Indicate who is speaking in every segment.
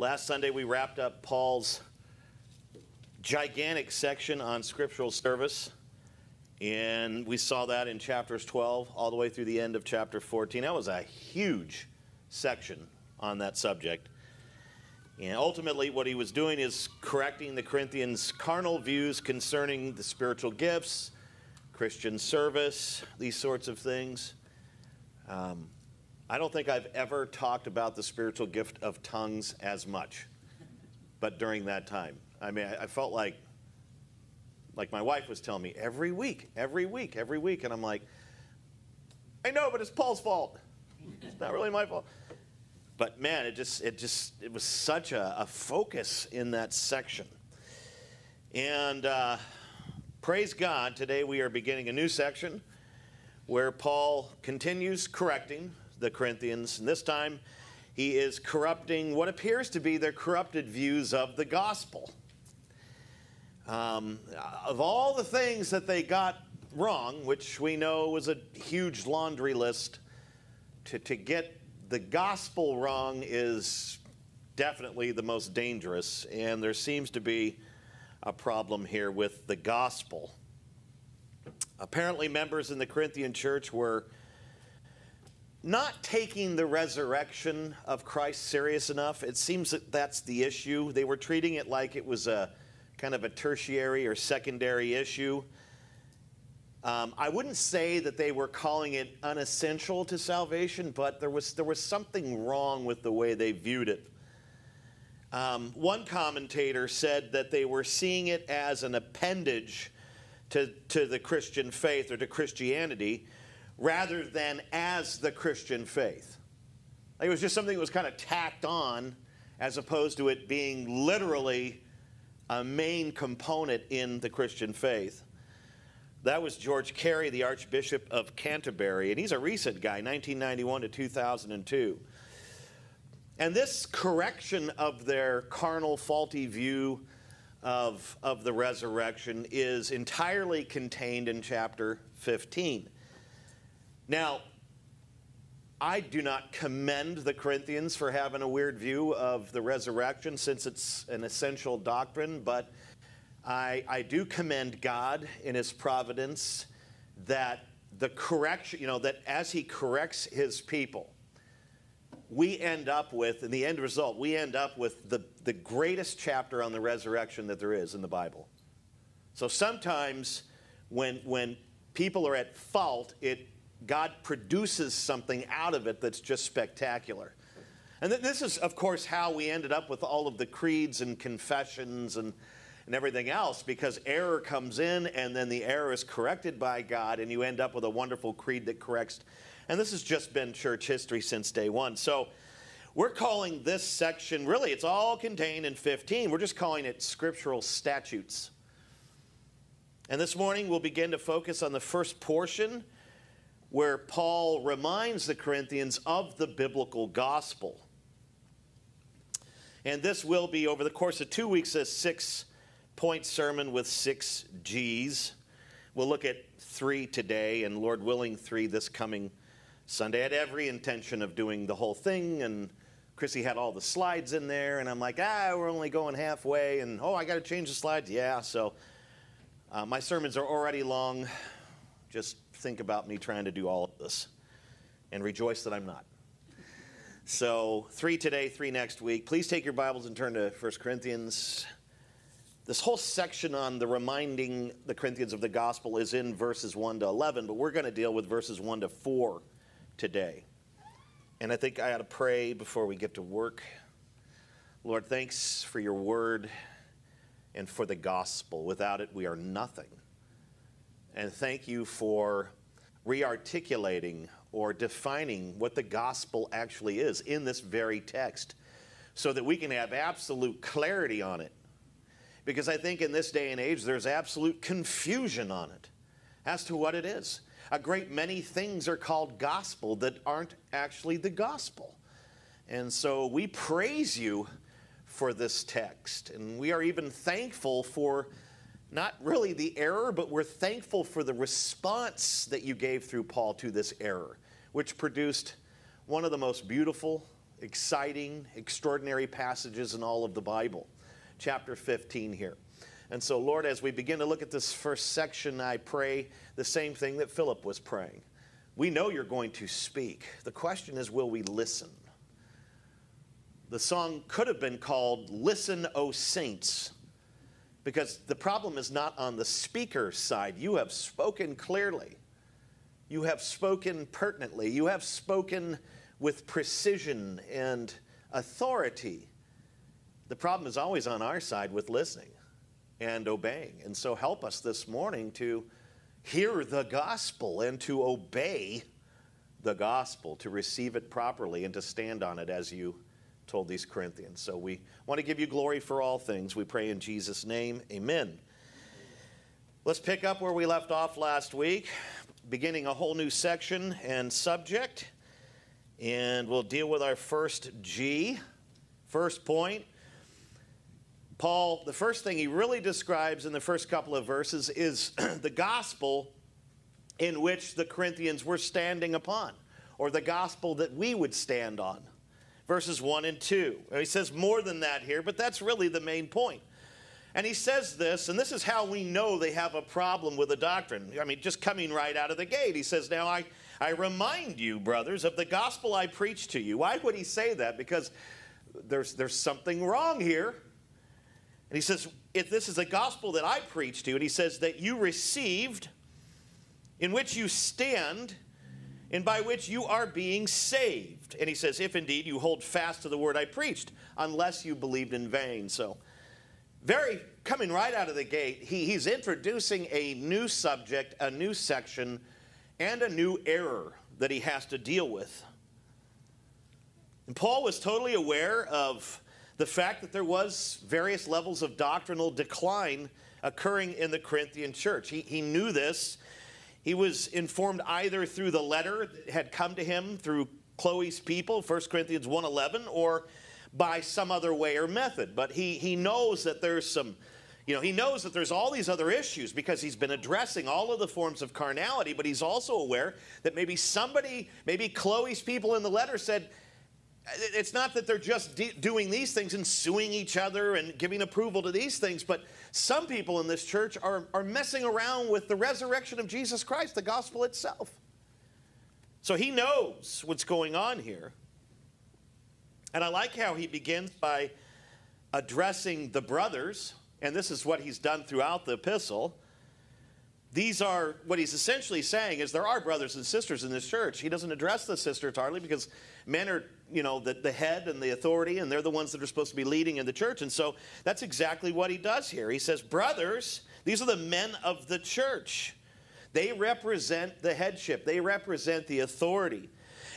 Speaker 1: Last Sunday, we wrapped up Paul's gigantic section on scriptural service. And we saw that in chapters 12 all the way through the end of chapter 14. That was a huge section on that subject. And ultimately, what he was doing is correcting the Corinthians' carnal views concerning the spiritual gifts, Christian service, these sorts of things. Um, I don't think I've ever talked about the spiritual gift of tongues as much, but during that time. I mean, I, I felt like, like my wife was telling me every week, every week, every week, and I'm like, I know, but it's Paul's fault. It's not really my fault. But man, it just, it just, it was such a, a focus in that section. And uh, praise God, today we are beginning a new section where Paul continues correcting the Corinthians, and this time he is corrupting what appears to be their corrupted views of the gospel. Um, of all the things that they got wrong, which we know was a huge laundry list, to, to get the gospel wrong is definitely the most dangerous, and there seems to be a problem here with the gospel. Apparently, members in the Corinthian church were not taking the resurrection of Christ serious enough. It seems that that's the issue. They were treating it like it was a kind of a tertiary or secondary issue. Um, I wouldn't say that they were calling it unessential to salvation, but there was, there was something wrong with the way they viewed it. Um, one commentator said that they were seeing it as an appendage to, to the Christian faith or to Christianity rather than as the Christian faith. Like it was just something that was kind of tacked on as opposed to it being literally a main component in the Christian faith. That was George Carey, the Archbishop of Canterbury, and he's a recent guy, 1991 to 2002. And this correction of their carnal, faulty view of, of the resurrection is entirely contained in chapter 15. Now, I do not commend the Corinthians for having a weird view of the resurrection since it's an essential doctrine, but I, I do commend God in His providence that the correction, you know, that as He corrects His people, we end up with, in the end result, we end up with the, the greatest chapter on the resurrection that there is in the Bible. So sometimes when, when people are at fault, it God produces something out of it that's just spectacular. And this is, of course, how we ended up with all of the creeds and confessions and, and everything else, because error comes in and then the error is corrected by God, and you end up with a wonderful creed that corrects. And this has just been church history since day one. So we're calling this section, really, it's all contained in 15. We're just calling it scriptural statutes. And this morning we'll begin to focus on the first portion where Paul reminds the Corinthians of the biblical gospel. And this will be, over the course of two weeks, a six point sermon with six G's. We'll look at three today, and Lord willing, three this coming Sunday. I had every intention of doing the whole thing, and Chrissy had all the slides in there, and I'm like, ah, we're only going halfway, and oh, I got to change the slides. Yeah, so uh, my sermons are already long. Just think about me trying to do all of this and rejoice that I'm not. So, three today, three next week. Please take your Bibles and turn to 1 Corinthians. This whole section on the reminding the Corinthians of the gospel is in verses 1 to 11, but we're going to deal with verses 1 to 4 today. And I think I ought to pray before we get to work. Lord, thanks for your word and for the gospel. Without it, we are nothing and thank you for rearticulating or defining what the gospel actually is in this very text so that we can have absolute clarity on it. Because I think in this day and age, there's absolute confusion on it as to what it is. A great many things are called gospel that aren't actually the gospel. And so we praise you for this text. And we are even thankful for not really the error, but we're thankful for the response that you gave through Paul to this error, which produced one of the most beautiful exciting, extraordinary passages in all of the Bible. Chapter 15 here. And so, Lord, as we begin to look at this first section, I pray the same thing that Philip was praying. We know you're going to speak. The question is, will we listen? The song could have been called Listen, O Saints, because the problem is not on the speaker's side. You have spoken clearly, you have spoken pertinently, you have spoken with precision and authority. The problem is always on our side with listening and obeying. And so help us this morning to hear the gospel and to obey the gospel, to receive it properly and to stand on it as you told these Corinthians. So we want to give you glory for all things. We pray in Jesus' name. Amen. Let's pick up where we left off last week, beginning a whole new section and subject. And we'll deal with our first G. First point Paul, the first thing he really describes in the first couple of verses is the gospel in which the Corinthians were standing upon, or the gospel that we would stand on. Verses 1 and 2. He says more than that here, but that's really the main point. And he says this, and this is how we know they have a problem with the doctrine. I mean, just coming right out of the gate. He says, Now I, I remind you, brothers, of the gospel I preached to you. Why would he say that? Because there's, there's something wrong here. And he says, if this is a gospel that I preached to you, and he says that you received, in which you stand, and by which you are being saved. And he says, if indeed you hold fast to the word I preached, unless you believed in vain. So, very coming right out of the gate, he, he's introducing a new subject, a new section, and a new error that he has to deal with. And Paul was totally aware of the fact that there was various levels of doctrinal decline occurring in the Corinthian church. He, he knew this. He was informed either through the letter that had come to him through Chloe's people, 1 Corinthians 1.11, or by some other way or method. But he, he knows that there's some, you know, he knows that there's all these other issues because he's been addressing all of the forms of carnality, but he's also aware that maybe somebody, maybe Chloe's people in the letter said, it's not that they're just de- doing these things and suing each other and giving approval to these things, but some people in this church are, are messing around with the resurrection of Jesus Christ, the gospel itself. So he knows what's going on here. And I like how he begins by addressing the brothers, and this is what he's done throughout the epistle. These are what he's essentially saying is there are brothers and sisters in this church. He doesn't address the sisters hardly because men are you know, the, the head and the authority, and they're the ones that are supposed to be leading in the church. And so that's exactly what he does here. He says, Brothers, these are the men of the church. They represent the headship, they represent the authority.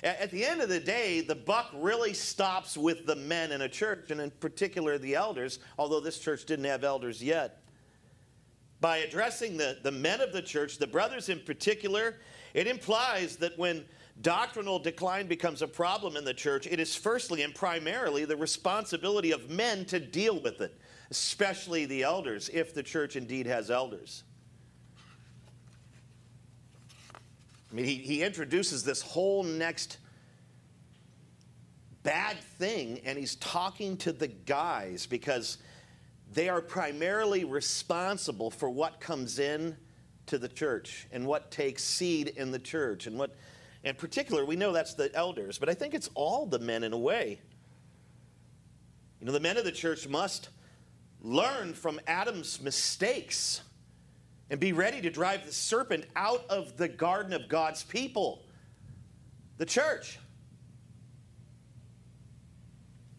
Speaker 1: At the end of the day, the buck really stops with the men in a church, and in particular the elders, although this church didn't have elders yet. By addressing the, the men of the church, the brothers in particular, it implies that when doctrinal decline becomes a problem in the church, it is firstly and primarily the responsibility of men to deal with it, especially the elders, if the church indeed has elders. I mean, he, he introduces this whole next bad thing, and he's talking to the guys because they are primarily responsible for what comes in to the church and what takes seed in the church and what in particular, we know that's the elders, but I think it's all the men in a way. You know, the men of the church must learn from Adam's mistakes and be ready to drive the serpent out of the garden of God's people, the church.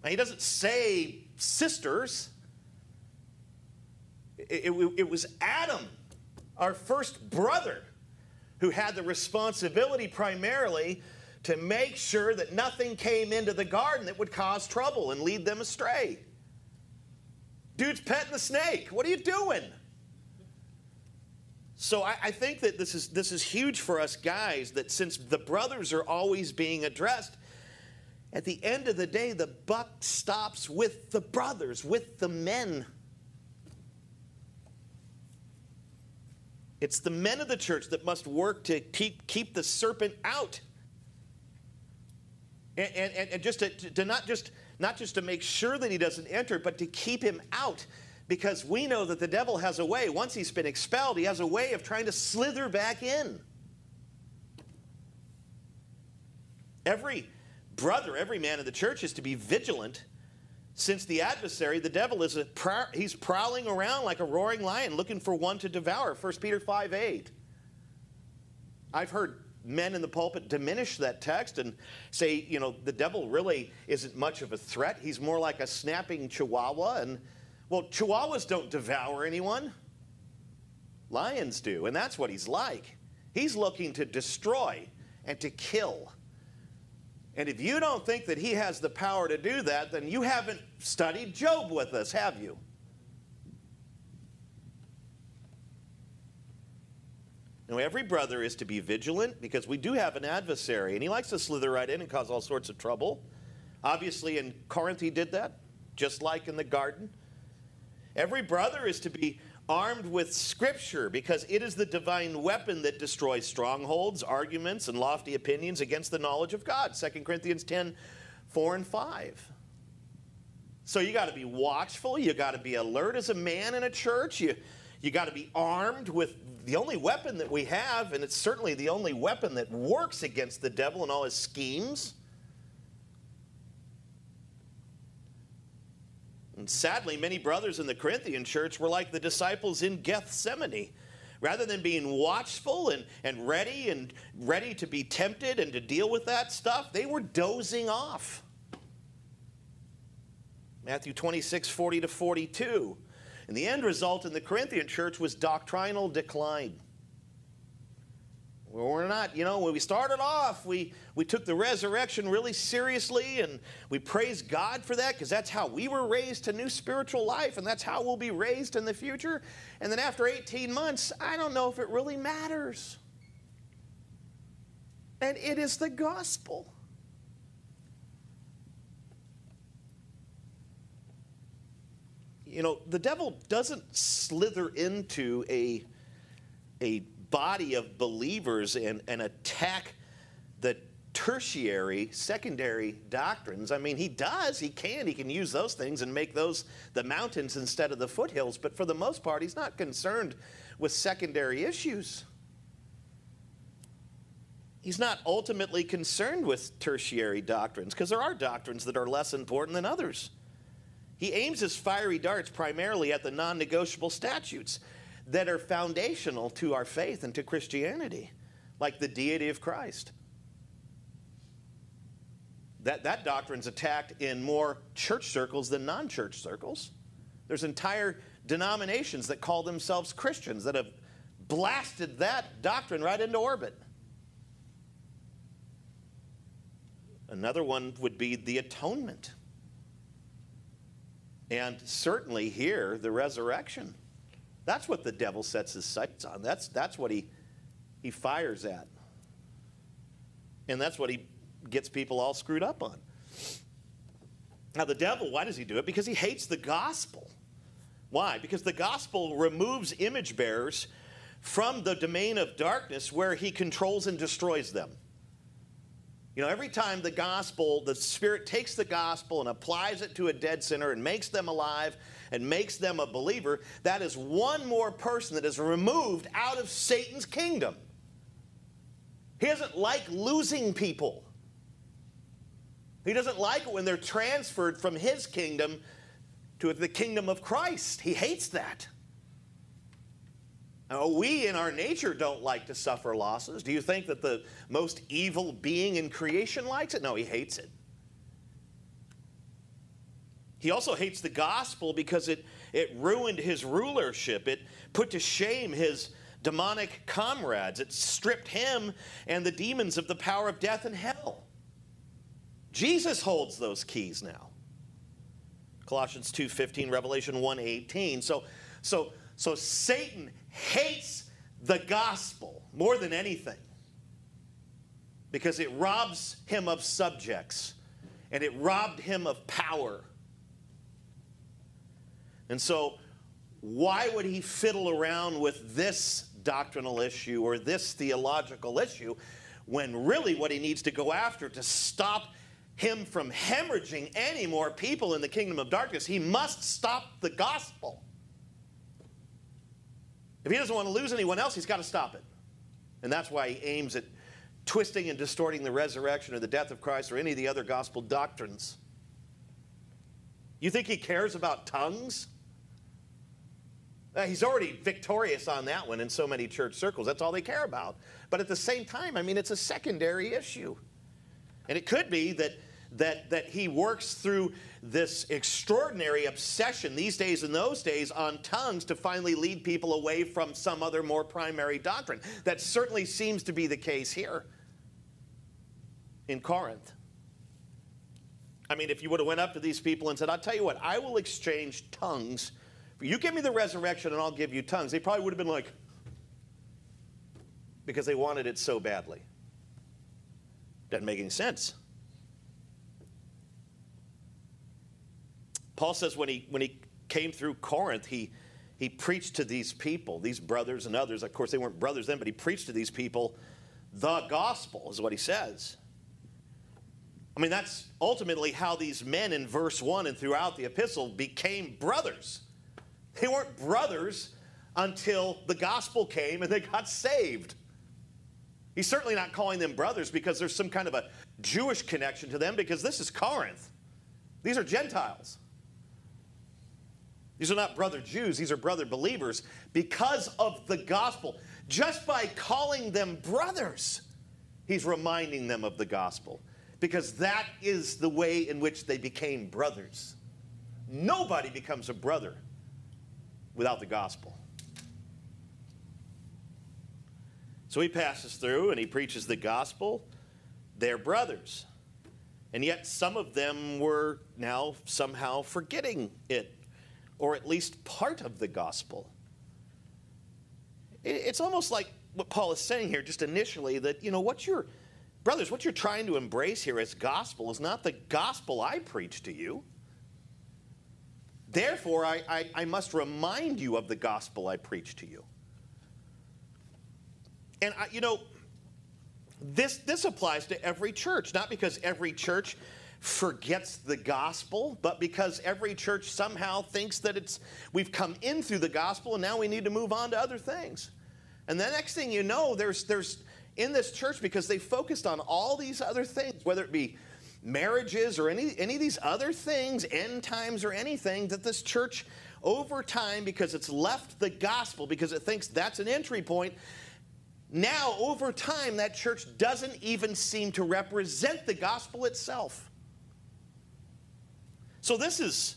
Speaker 1: Now, he doesn't say sisters, it, it, it was Adam, our first brother who had the responsibility primarily to make sure that nothing came into the garden that would cause trouble and lead them astray. Dude's petting the snake. What are you doing? So I, I, think that this is this is huge for us guys. That since the brothers are always being addressed, at the end of the day, the buck stops with the brothers, with the men. It's the men of the church that must work to keep, keep the serpent out. And, and, and just to, to not just not just to make sure that he doesn't enter, but to keep him out. Because we know that the devil has a way, once he's been expelled, he has a way of trying to slither back in. Every brother, every man in the church is to be vigilant since the adversary, the devil, is a, he's prowling around like a roaring lion looking for one to devour. 1 Peter 5 8. I've heard men in the pulpit diminish that text and say, you know, the devil really isn't much of a threat. He's more like a snapping chihuahua. And, well, chihuahuas don't devour anyone, lions do. And that's what he's like. He's looking to destroy and to kill. And if you don't think that he has the power to do that, then you haven't studied Job with us, have you? Now, every brother is to be vigilant because we do have an adversary, and he likes to slither right in and cause all sorts of trouble. Obviously, in Corinth, he did that, just like in the garden. Every brother is to be armed with Scripture because it is the divine weapon that destroys strongholds, arguments, and lofty opinions against the knowledge of God. 2 Corinthians 10 4 and 5. So you got to be watchful. You got to be alert as a man in a church. You, you got to be armed with the only weapon that we have, and it's certainly the only weapon that works against the devil and all his schemes. And sadly, many brothers in the Corinthian church were like the disciples in Gethsemane. Rather than being watchful and, and ready and ready to be tempted and to deal with that stuff, they were dozing off. Matthew 26, 40 to 42. And the end result in the Corinthian church was doctrinal decline. We're not, you know, when we started off, we, we took the resurrection really seriously and we praised God for that because that's how we were raised to new spiritual life and that's how we'll be raised in the future. And then after 18 months, I don't know if it really matters. And it is the gospel. You know, the devil doesn't slither into a, a body of believers and, and attack the tertiary, secondary doctrines. I mean, he does, he can, he can use those things and make those the mountains instead of the foothills, but for the most part, he's not concerned with secondary issues. He's not ultimately concerned with tertiary doctrines because there are doctrines that are less important than others. He aims his fiery darts primarily at the non negotiable statutes that are foundational to our faith and to Christianity, like the deity of Christ. That, that doctrine's attacked in more church circles than non church circles. There's entire denominations that call themselves Christians that have blasted that doctrine right into orbit. Another one would be the atonement. And certainly here, the resurrection. That's what the devil sets his sights on. That's, that's what he, he fires at. And that's what he gets people all screwed up on. Now, the devil, why does he do it? Because he hates the gospel. Why? Because the gospel removes image bearers from the domain of darkness where he controls and destroys them. You know, every time the gospel, the Spirit takes the gospel and applies it to a dead sinner and makes them alive and makes them a believer, that is one more person that is removed out of Satan's kingdom. He doesn't like losing people. He doesn't like it when they're transferred from his kingdom to the kingdom of Christ. He hates that. Now, we in our nature don't like to suffer losses. Do you think that the most evil being in creation likes it? No, he hates it. He also hates the gospel because it, it ruined his rulership. It put to shame his demonic comrades. It stripped him and the demons of the power of death and hell. Jesus holds those keys now. Colossians 2:15, Revelation 1:18. So so so Satan hates the gospel more than anything because it robs him of subjects and it robbed him of power. And so, why would he fiddle around with this doctrinal issue or this theological issue when really what he needs to go after to stop him from hemorrhaging any more people in the kingdom of darkness, he must stop the gospel. If he doesn't want to lose anyone else, he's got to stop it. And that's why he aims at twisting and distorting the resurrection or the death of Christ or any of the other gospel doctrines. You think he cares about tongues? Uh, he's already victorious on that one in so many church circles. That's all they care about. But at the same time, I mean, it's a secondary issue. And it could be that, that, that he works through this extraordinary obsession these days and those days on tongues to finally lead people away from some other more primary doctrine. That certainly seems to be the case here in Corinth. I mean, if you would have went up to these people and said, I'll tell you what, I will exchange tongues you give me the resurrection and I'll give you tongues. They probably would have been like, because they wanted it so badly. Doesn't make any sense. Paul says when he, when he came through Corinth, he, he preached to these people, these brothers and others. Of course, they weren't brothers then, but he preached to these people the gospel, is what he says. I mean, that's ultimately how these men in verse 1 and throughout the epistle became brothers. They weren't brothers until the gospel came and they got saved. He's certainly not calling them brothers because there's some kind of a Jewish connection to them because this is Corinth. These are Gentiles. These are not brother Jews, these are brother believers because of the gospel. Just by calling them brothers, he's reminding them of the gospel because that is the way in which they became brothers. Nobody becomes a brother without the gospel. So he passes through and he preaches the gospel. They're brothers. And yet some of them were now somehow forgetting it, or at least part of the gospel. It's almost like what Paul is saying here, just initially, that, you know, what you're, brothers, what you're trying to embrace here as gospel is not the gospel I preach to you. Therefore, I, I, I must remind you of the gospel I preach to you. And, I, you know, this, this applies to every church, not because every church forgets the gospel, but because every church somehow thinks that it's we've come in through the gospel and now we need to move on to other things. And the next thing you know, there's there's in this church because they focused on all these other things, whether it be marriages or any, any of these other things, end times or anything, that this church over time, because it's left the gospel, because it thinks that's an entry point, now over time, that church doesn't even seem to represent the gospel itself. So this is.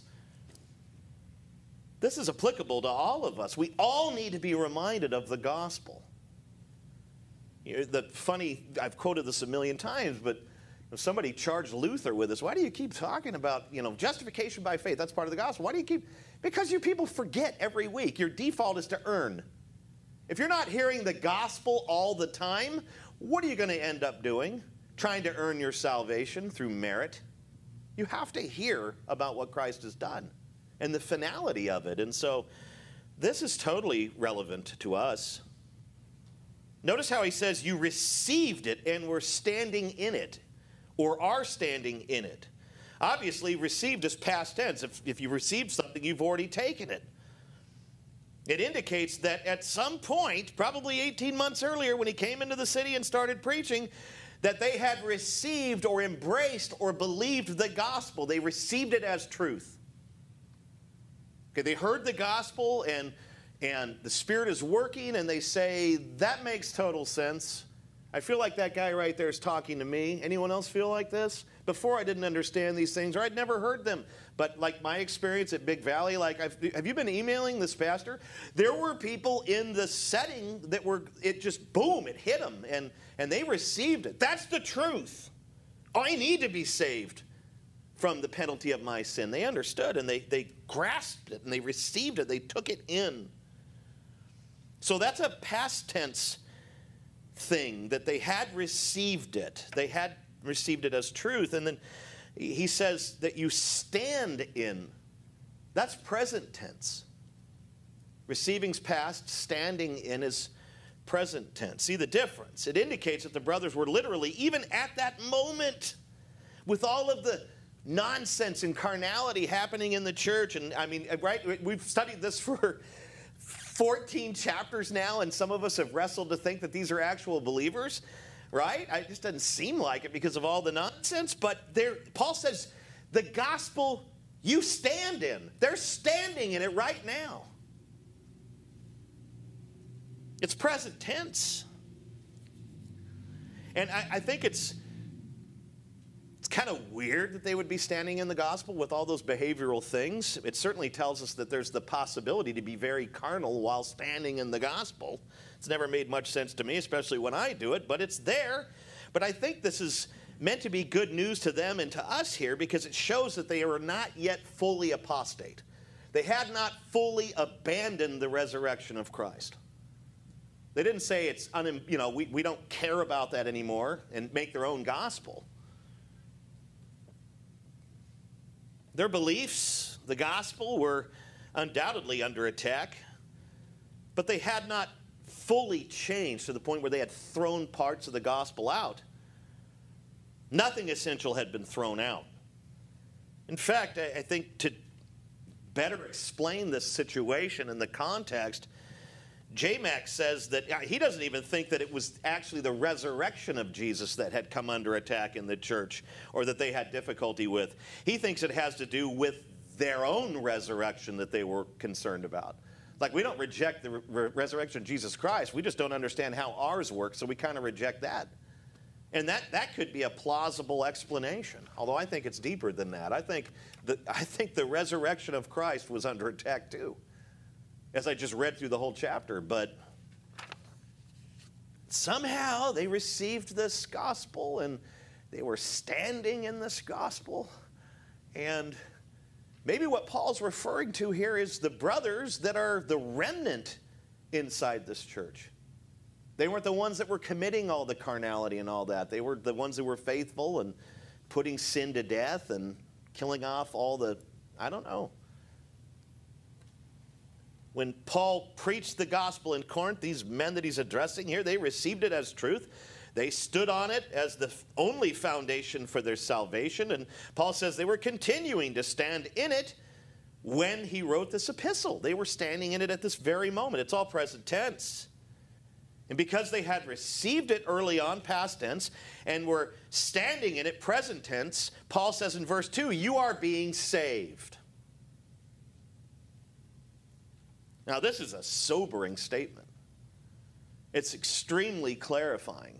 Speaker 1: This is applicable to all of us. We all need to be reminded of the gospel. You know, the funny, I've quoted this a million times, but somebody charged Luther with this, why do you keep talking about, you know, justification by faith? That's part of the gospel. Why do you keep? Because you people forget every week. Your default is to earn. If you're not hearing the gospel all the time, what are you going to end up doing? Trying to earn your salvation through merit? You have to hear about what Christ has done and the finality of it. And so this is totally relevant to us. Notice how he says, You received it and were standing in it or are standing in it. Obviously, received is past tense. If, if you received something, you've already taken it. It indicates that at some point, probably 18 months earlier, when he came into the city and started preaching, that they had received or embraced or believed the gospel. They received it as truth. Okay, they heard the gospel and and the Spirit is working, and they say, That makes total sense. I feel like that guy right there is talking to me. Anyone else feel like this? Before I didn't understand these things or I'd never heard them. But like my experience at Big Valley, like I've, have you been emailing this pastor? There were people in the setting that were, it just boom, it hit them and, and they received it. That's the truth. I need to be saved from the penalty of my sin. They understood and they, they grasped it and they received it. They took it in. So that's a past tense thing, that they had received it. They had received it as truth. And then he says that you stand in. That's present tense. Receiving's past, standing in is present tense. See the difference? It indicates that the brothers were literally, even at that moment, with all of the nonsense and carnality happening in the church, and I mean, right, we've studied this for 14 chapters now, and some of us have wrestled to think that these are actual believers, right? It just doesn't seem like it because of all the nonsense. But there, Paul says the gospel you stand in, they're standing in it right now. It's present tense. And I, I think it's it's kind of weird that they would be standing in the gospel with all those behavioral things. It certainly tells us that there's the possibility to be very carnal while standing in the gospel. It's never made much sense to me, especially when I do it, but it's there. But I think this is meant to be good news to them and to us here because it shows that they are not yet fully apostate. They had not fully abandoned the resurrection of Christ. They didn't say it's, un, you know, we, we don't care about that anymore and make their own gospel. Their beliefs, the gospel, were undoubtedly under attack, but they had not fully changed to the point where they had thrown parts of the gospel out. Nothing essential had been thrown out. In fact, I, think to better explain this situation in the context, J. Mac says that he doesn't even think that it was actually the resurrection of Jesus that had come under attack in the church or that they had difficulty with. He thinks it has to do with their own resurrection that they were concerned about. Like, we don't reject the re- resurrection of Jesus Christ, we just don't understand how ours works, so we kind of reject that. And that, that could be a plausible explanation, although I think it's deeper than that. I think, the, I think the resurrection of Christ was under attack too as I just read through the whole chapter, but somehow they received this gospel and they were standing in this gospel. And maybe what Paul's referring to here is the brothers that are the remnant inside this church. They weren't the ones that were committing all the carnality and all that. They were the ones that were faithful and putting sin to death and killing off all the, I don't know, when Paul preached the gospel in Corinth, these men that he's addressing here, they received it as truth. They stood on it as the only foundation for their salvation. And Paul says they were continuing to stand in it when he wrote this epistle. They were standing in it at this very moment. It's all present tense. And because they had received it early on, past tense, and were standing in it, present tense, Paul says in verse 2, You are being saved. Now, this is a sobering statement. It's extremely clarifying.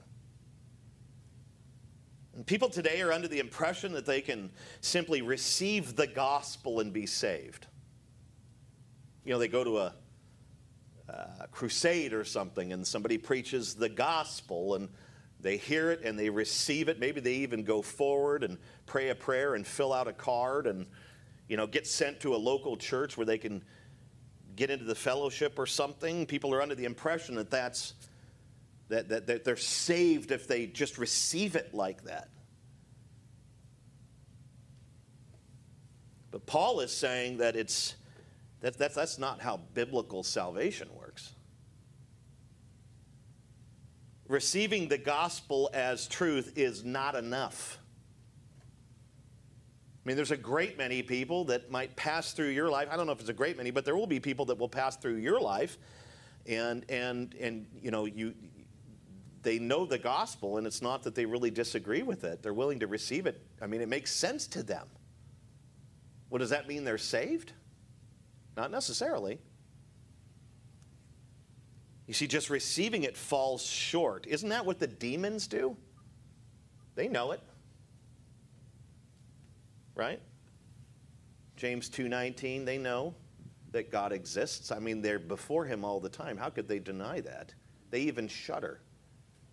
Speaker 1: And people today are under the impression that they can simply receive the gospel and be saved. You know, they go to a, a crusade or something and somebody preaches the gospel and they hear it and they receive it. Maybe they even go forward and pray a prayer and fill out a card and, you know, get sent to a local church where they can get into the fellowship or something. People are under the impression that that's that, that, that they're saved if they just receive it like that. But Paul is saying that it's that, that, that's not how biblical salvation works. Receiving the gospel as truth is not enough. I mean, there's a great many people that might pass through your life. I don't know if it's a great many, but there will be people that will pass through your life, and and and you know you they know the gospel, and it's not that they really disagree with it. They're willing to receive it. I mean, it makes sense to them. What does that mean? They're saved? Not necessarily. You see, just receiving it falls short. Isn't that what the demons do? They know it right? James 2:19, they know that God exists. I mean, they're before him all the time. How could they deny that? They even shudder.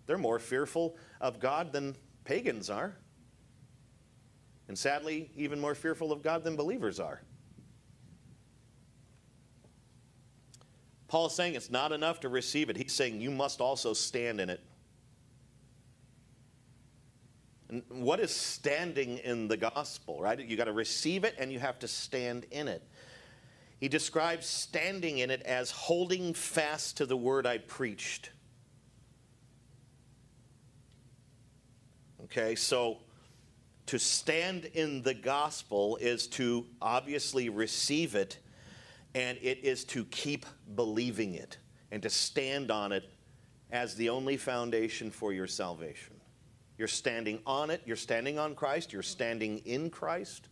Speaker 1: They're more fearful of God than pagans are. And sadly, even more fearful of God than believers are. Paul is saying it's not enough to receive it. He's saying you must also stand in it. What is standing in the gospel, right? You got to receive it and you have to stand in it. He describes standing in it as holding fast to the word I preached. Okay, so To stand in the gospel is to obviously receive it, and it is to keep believing it and to stand on it as the only foundation for your salvation. You're standing on it, you're standing on Christ, you're standing in Christ.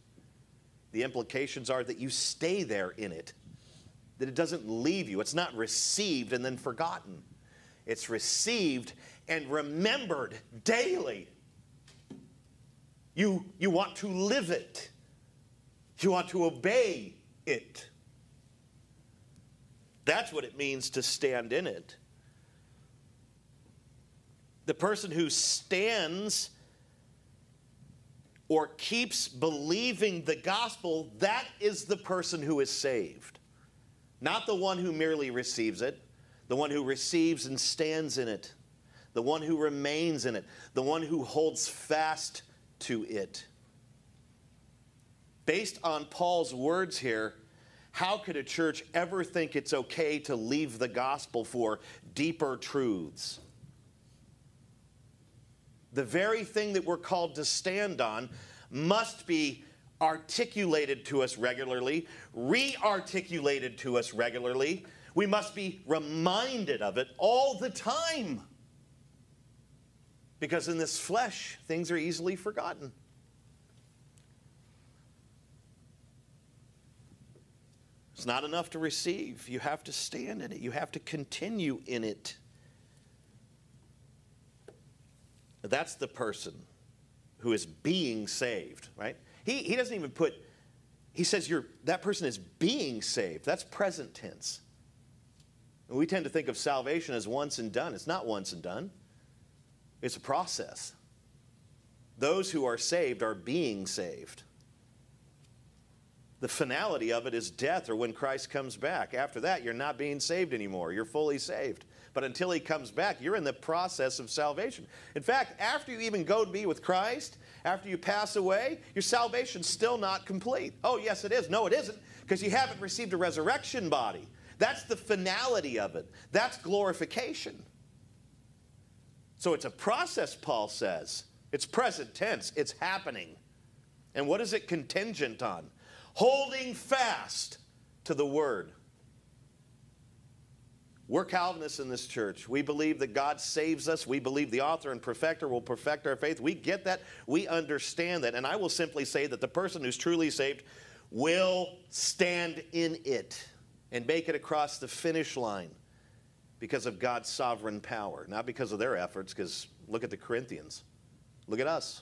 Speaker 1: The implications are that you stay there in it, that it doesn't leave you. It's not received and then forgotten, it's received and remembered daily. You, you want to live it, you want to obey it. That's what it means to stand in it. The person who stands or keeps believing the gospel, that is the person who is saved. Not the one who merely receives it, the one who receives and stands in it, the one who remains in it, the one who holds fast to it. Based on Paul's words here, how could a church ever think it's okay to leave the gospel for deeper truths? The very thing that we're called to stand on must be articulated to us regularly, re articulated to us regularly. We must be reminded of it all the time. Because in this flesh, things are easily forgotten. It's not enough to receive. You have to stand in it, you have to continue in it. That's the person who is being saved, right? He, he doesn't even put, he says you're, that person is being saved. That's present tense. And we tend to think of salvation as once and done. It's not once and done, it's a process. Those who are saved are being saved. The finality of it is death or when Christ comes back. After that, you're not being saved anymore. You're fully saved. But until he comes back, you're in the process of salvation. In fact, after you even go to be with Christ, after you pass away, your salvation's still not complete. Oh, yes, it is. No, it isn't, because you haven't received a resurrection body. That's the finality of it. That's glorification. So it's a process, Paul says. It's present tense, it's happening. And what is it contingent on? Holding fast to the word. We're Calvinists in this church. We believe that God saves us. We believe the author and perfecter will perfect our faith. We get that. We understand that. And I will simply say that the person who's truly saved will stand in it and make it across the finish line because of God's sovereign power, not because of their efforts, because look at the Corinthians. Look at us.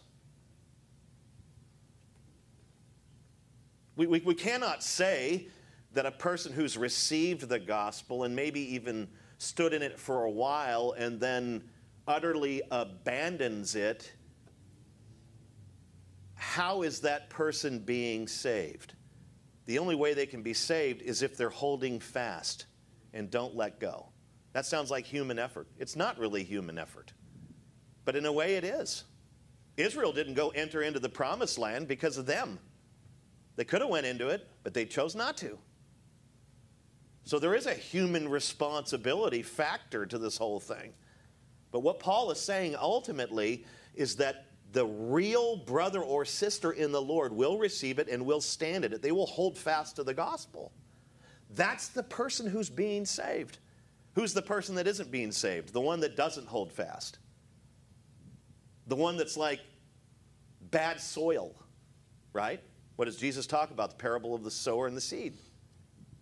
Speaker 1: We, we, we cannot say that a person who's received the gospel and maybe even stood in it for a while and then utterly abandons it, how is that person being saved? The only way they can be saved is if they're holding fast and don't let go. That sounds like human effort. It's not really human effort, but in a way it is. Israel didn't go enter into the promised land because of them. They could have went into it, but they chose not to. So there is a human responsibility factor to this whole thing. But what Paul is saying ultimately is that the real brother or sister in the Lord will receive it and will stand in it. They will hold fast to the gospel. That's the person who's being saved. Who's the person that isn't being saved? The one that doesn't hold fast. The one that's like bad soil, right? What does Jesus talk about? The parable of the sower and the seed.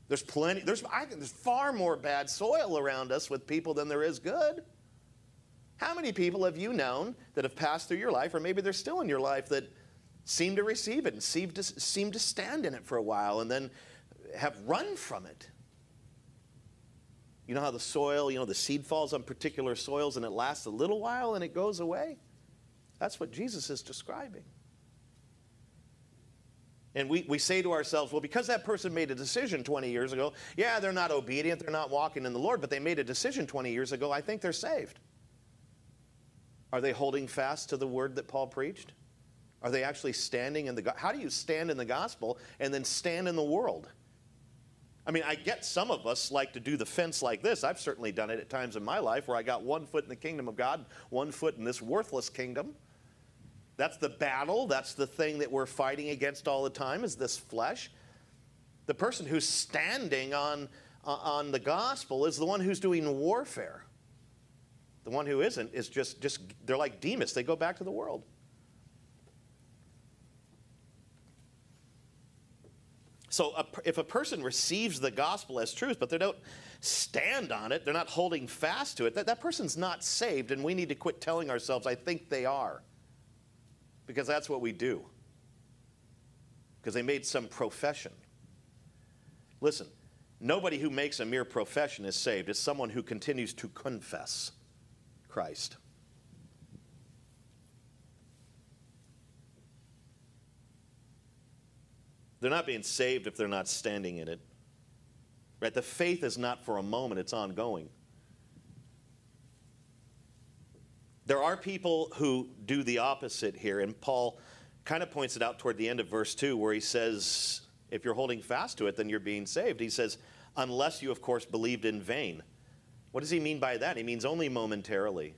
Speaker 1: There's plenty, there's, I there's far more bad soil around us with people than there is good. How many people have you known that have passed through your life, or maybe they're still in your life, that seem to receive it and seem to, seem to stand in it for a while and then have run from it? You know how the soil, you know, the seed falls on particular soils and it lasts a little while and it goes away? That's what Jesus is describing. And we, we say to ourselves, well, because that person made a decision 20 years ago, yeah, they're not obedient, they're not walking in the Lord, but they made a decision 20 years ago, I think they're saved. Are they holding fast to the word that Paul preached? Are they actually standing in the How do you stand in the gospel and then stand in the world? I mean, I get some of us like to do the fence like this. I've certainly done it at times in my life where I got one foot in the kingdom of God, one foot in this worthless kingdom. That's the battle. That's the thing that we're fighting against all the time is this flesh. The person who's standing on, uh, on the gospel is the one who's doing warfare. The one who isn't is just, just they're like Demas. They go back to the world. So a, if a person receives the gospel as truth, but they don't stand on it, they're not holding fast to it, that, that person's not saved, and we need to quit telling ourselves, I think they are. Because that's what we do. Because they made some profession. Listen, nobody who makes a mere profession is saved. It's someone who continues to confess Christ. They're not being saved if they're not standing in it. Right? The faith is not for a moment, it's ongoing. There are people who do the opposite here, and Paul kind of points it out toward the end of verse 2 where he says, if you're holding fast to it, then you're being saved. He says, unless you, of course, believed in vain. What does he mean by that? He means only momentarily.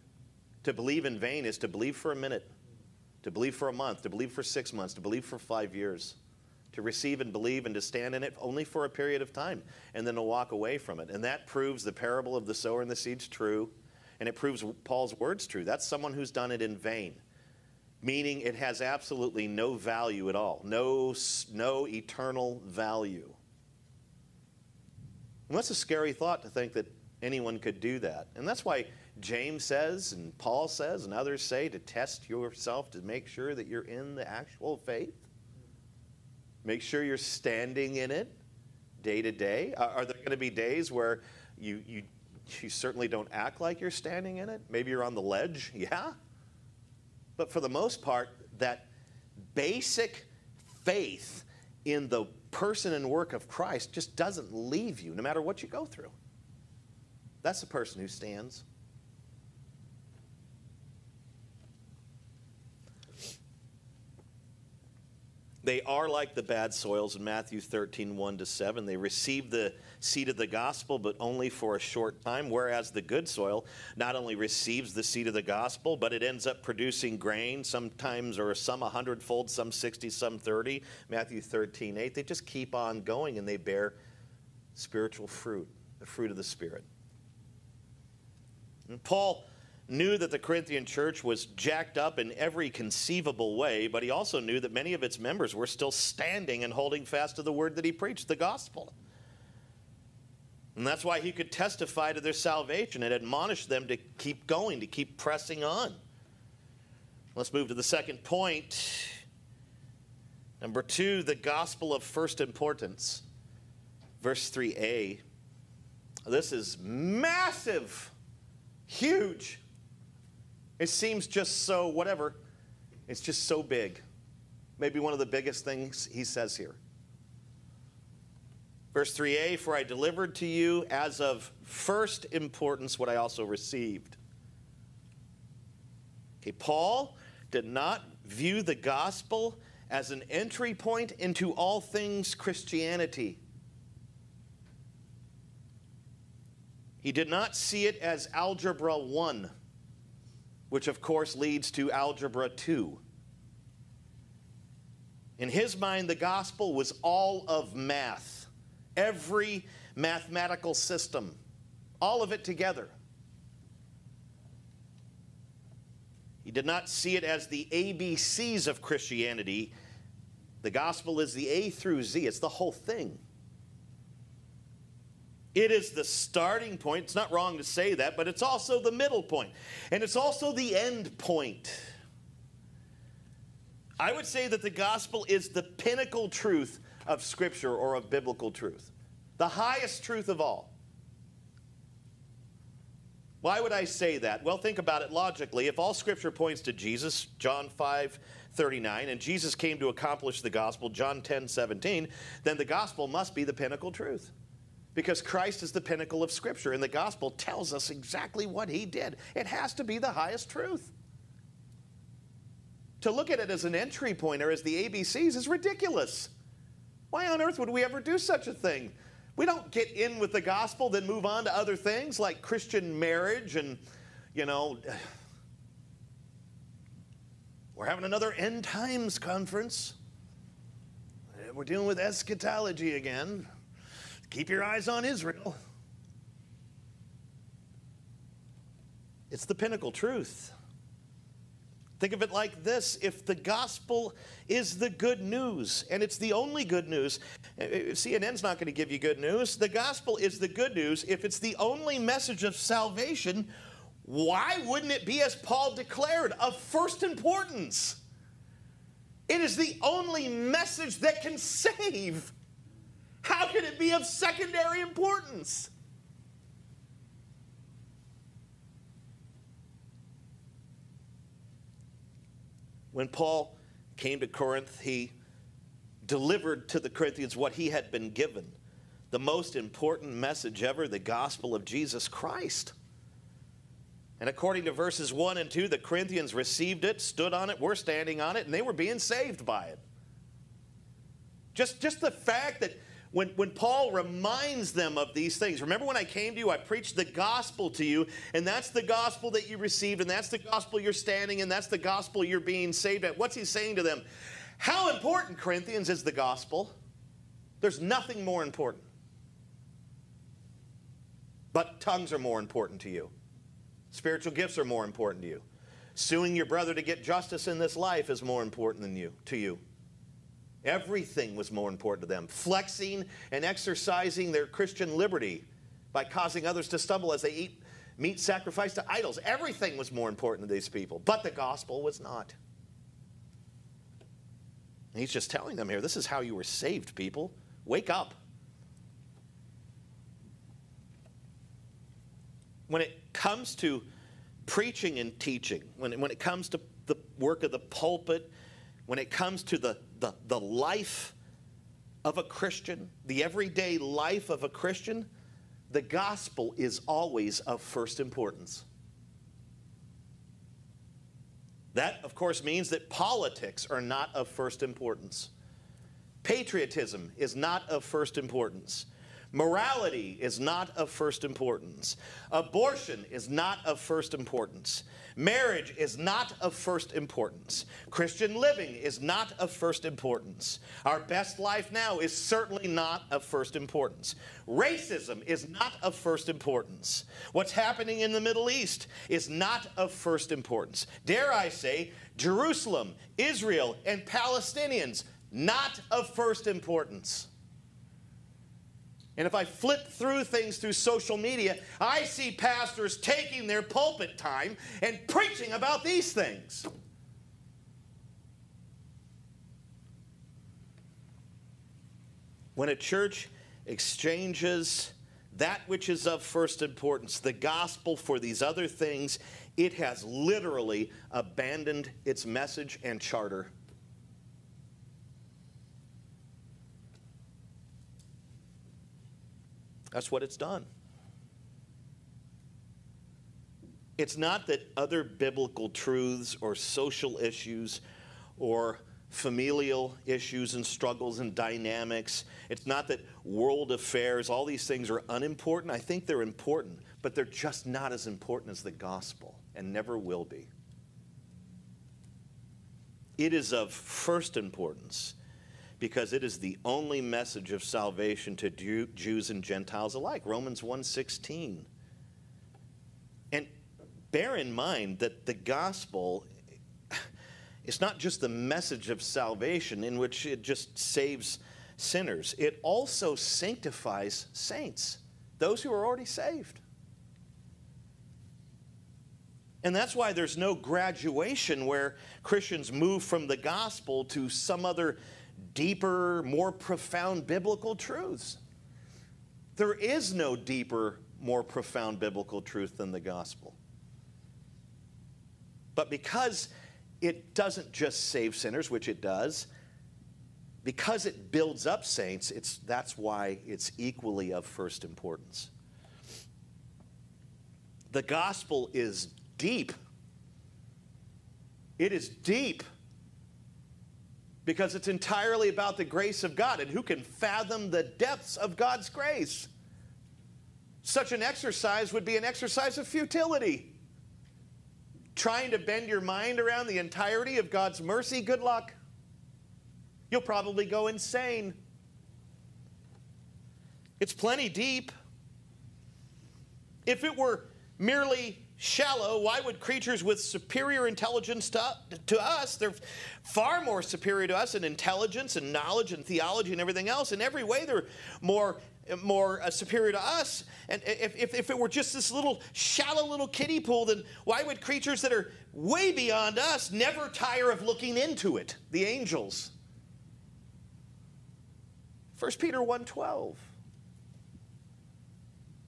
Speaker 1: To believe in vain is to believe for a minute, to believe for a month, to believe for six months, to believe for five years to receive and believe and to stand in it only for a period of time and then to walk away from it. And that proves the parable of the sower and the seeds true. And it proves Paul's words true. That's someone who's done it in vain, meaning it has absolutely no value at all, no, no eternal value. And that's a scary thought to think that anyone could do that. And that's why James says, and Paul says, and others say to test yourself to make sure that you're in the actual faith. Make sure you're standing in it day to day. Are there going to be days where you, you, you certainly don't act like you're standing in it? Maybe you're on the ledge, yeah. But for the most part, that basic faith in the person and work of Christ just doesn't leave you no matter what you go through. That's the person who stands. They are like the bad soils in Matthew 13, 1 to 7. They receive the seed of the gospel, but only for a short time, whereas the good soil not only receives the seed of the gospel, but it ends up producing grain, sometimes or some a hundredfold, some 60, some 30. Matthew 13, 8. They just keep on going and they bear spiritual fruit, the fruit of the Spirit. And Paul knew that the Corinthian church was jacked up in every conceivable way, but he also knew that many of its members were still standing and holding fast to the word that he preached, the gospel. And that's why he could testify to their salvation and admonish them to keep going, to keep pressing on. Let's move to the second point. Number two, the gospel of first importance. Verse 3a. This is massive, huge. It seems just so whatever. It's just so big. Maybe one of the biggest things he says here. Verse 3a For I delivered to you as of first importance what I also received. Okay, Paul did not view the gospel as an entry point into all things Christianity. He did not see it as Algebra 1 which of course leads to Algebra 2. In his mind, the gospel was all of math, every mathematical system, all of it together. He did not see it as the ABCs of Christianity. The gospel is the A through Z, it's the whole thing. It is the starting point. It's not wrong to say that, but it's also the middle point. And it's also the end point. I would say that the gospel is the pinnacle truth of Scripture or of biblical truth, the highest truth of all. Why would I say that? Well, think about it logically. If all Scripture points to Jesus, John 5 39, and Jesus came to accomplish the gospel, John 10 17, then the gospel must be the pinnacle truth because Christ is the pinnacle of Scripture, and the gospel tells us exactly what he did. It has to be the highest truth. To look at it as an entry point or as the ABCs is ridiculous. Why on earth would we ever do such a thing? We don't get in with the gospel, then move on to other things like Christian marriage and, you know, we're having another end times conference. Eh, we're dealing with eschatology again. Keep your eyes on Israel. It's the pinnacle truth. Think of it like this if the gospel is the good news, and it's the only good news, eh, eh, CNN's not going to give you good news. The gospel is the good news. If it's the only message of salvation, why wouldn't it be, as Paul declared, of first importance? It is the only message that can save. How can it be of secondary importance? When Paul came to Corinth, he delivered to the Corinthians what he had been given the most important message ever the gospel of Jesus Christ. And according to verses 1 and 2, the Corinthians received it, stood on it, were standing on it, and they were being saved by it. Just, just the fact that when, when Paul reminds them of these things, remember when I came to you, I preached the gospel to you, and that's the gospel that you received, and that's the gospel you're standing, in, and that's the gospel you're being saved at. What's he saying to them? How important, Corinthians, is the gospel? There's nothing more important. But tongues are more important to you. Spiritual gifts are more important to you. Suing your brother to get justice in this life is more important than you to you. Everything was more important to them. Flexing and exercising their Christian liberty by causing others to stumble as they eat meat sacrificed to idols. Everything was more important to these people, but the gospel was not. And he's just telling them here this is how you were saved, people. Wake up. When it comes to preaching and teaching, when, when it comes to the work of the pulpit, when it comes to the the, the life of a Christian, the everyday life of a Christian, the gospel is always of first importance. That, of course, means that politics are not of first importance. Patriotism is not of first importance. Morality is not of first importance. Abortion is not of first importance. Marriage is not of first importance. Christian living is not of first importance. Our best life now is certainly not of first importance. Racism is not of first importance. What's happening in the Middle East is not of first importance. Dare I say, Jerusalem, Israel, and Palestinians, not of first importance. And if I flip through things through social media, I see pastors taking their pulpit time and preaching about these things. When a church exchanges that which is of first importance, the gospel, for these other things, it has literally abandoned its message and charter. That's what it's done. It's not that other biblical truths or social issues or familial issues and struggles and dynamics, it's not that world affairs, all these things are unimportant. I think they're important, but they're just not as important as the gospel and never will be. It is of first importance because it is the only message of salvation to Jews and Gentiles alike. Romans 1:16. And bear in mind that the gospel is not just the message of salvation in which it just saves sinners. It also sanctifies saints, those who are already saved. And that's why there's no graduation where Christians move from the gospel to some other deeper, more profound biblical truths. There is no deeper, more profound biblical truth than the gospel. But because it doesn't just save sinners, which it does, because it builds up saints, it's, that's why it's equally of first importance. The gospel is deep. It is deep because it's entirely about the grace of God. And who can fathom the depths of God's grace? Such an exercise would be an exercise of futility. trying to bend your mind around the entirety of God's mercy, good luck. You'll probably go insane. It's plenty deep. If it were merely shallow, why would creatures with superior intelligence to, to, us, they're far more superior to us in intelligence and knowledge and theology and everything else. In every way, they're more, more uh, superior to us. And if, if, if it were just this little shallow little kiddie pool, then why would creatures that are way beyond us never tire of looking into it? The angels. 1 Peter 1.12.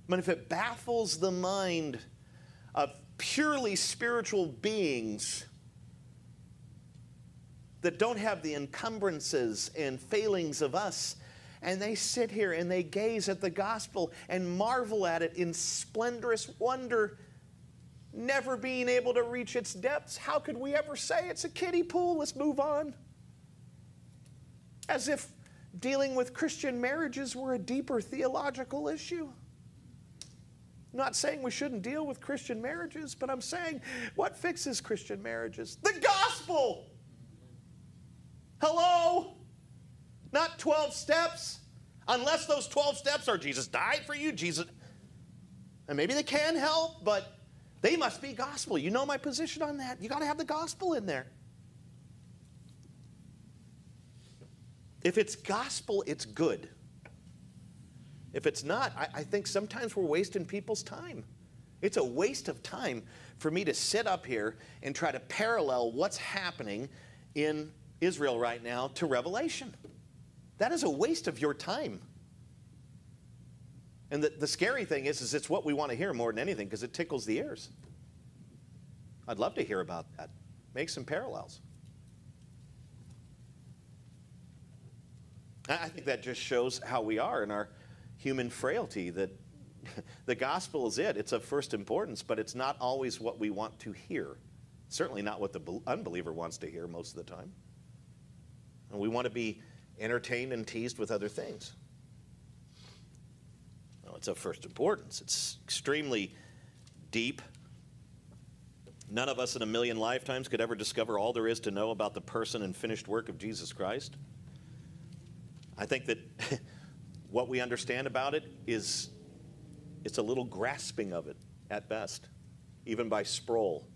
Speaker 1: But if it baffles the mind of purely spiritual beings that don't have the encumbrances and failings of us, and they sit here and they gaze at the gospel and marvel at it in splendorous wonder, never being able to reach its depths, how could we ever say it's a kiddie pool? Let's move on. As if dealing with Christian marriages were a deeper theological issue. I'm not saying we shouldn't deal with Christian marriages, but I'm saying what fixes Christian marriages? The gospel! Hello? Not 12 steps. Unless those 12 steps are Jesus died for you, Jesus. And maybe they can help, but they must be gospel. You know my position on that. You got to have the gospel in there. If it's gospel, it's good. If it's not, I, I, think sometimes we're wasting people's time. It's a waste of time for me to sit up here and try to parallel what's happening in Israel right now to Revelation. That is a waste of your time. And the, the scary thing is, is it's what we want to hear more than anything because it tickles the ears. I'd love to hear about that. Make some parallels. I think that just shows how we are in our human frailty that the gospel is it. It's of first importance, but it's not always what we want to hear. Certainly not what the unbeliever wants to hear most of the time. And we want to be entertained and teased with other things. Well, it's of first importance. It's extremely deep. None of us in a million lifetimes could ever discover all there is to know about the person and finished work of Jesus Christ. I think that what we understand about it is it's a little grasping of it at best, even by Sproul.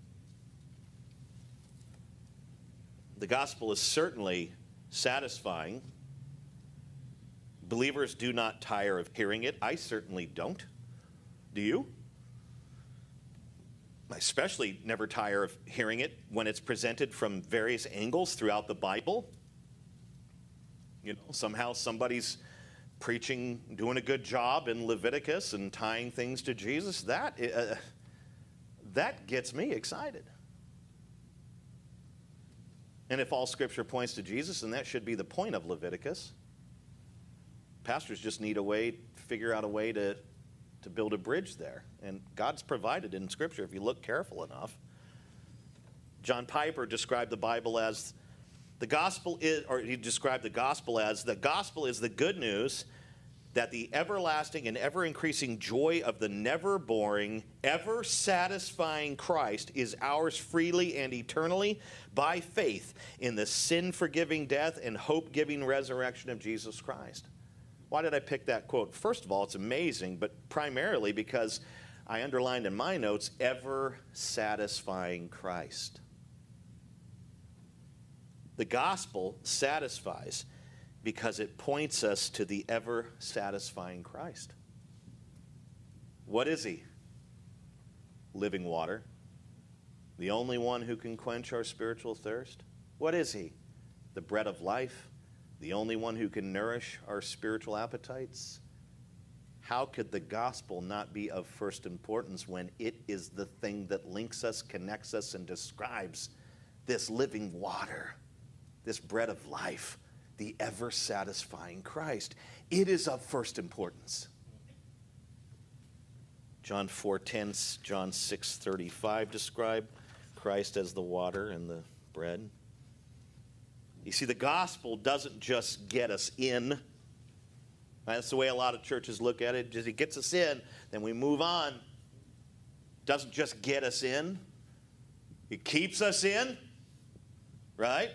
Speaker 1: The gospel is certainly satisfying. Believers do not tire of hearing it. I certainly don't. Do you? I especially never tire of hearing it when it's presented from various angles throughout the Bible. You know, somehow somebody's preaching, doing a good job in Leviticus and tying things to Jesus. That, uh, that gets me excited. And if all scripture points to Jesus, then that should be the point of Leviticus. Pastors just need a way, figure out a way to, to build a bridge there. And God's provided in scripture if you look careful enough. John Piper described the Bible as the gospel is, or he described the gospel as the gospel is the good news that the everlasting and ever increasing joy of the never boring, ever satisfying Christ is ours freely and eternally by faith in the sin forgiving death and hope giving resurrection of Jesus Christ. Why did I pick that quote? First of all, it's amazing, but primarily because I underlined in my notes ever satisfying Christ. The gospel satisfies because it points us to the ever satisfying Christ. What is he? Living water. The only one who can quench our spiritual thirst. What is he? The bread of life. The only one who can nourish our spiritual appetites. How could the gospel not be of first importance when it is the thing that links us, connects us, and describes this living water? This bread of life, the ever satisfying Christ. It is of first importance. John 4:10, John 6:35 describe Christ as the water and the bread. You see, the gospel doesn't just get us in. That's the way a lot of churches look at it. Just it gets us in, then we move on. Doesn't just get us in. It keeps us in, right?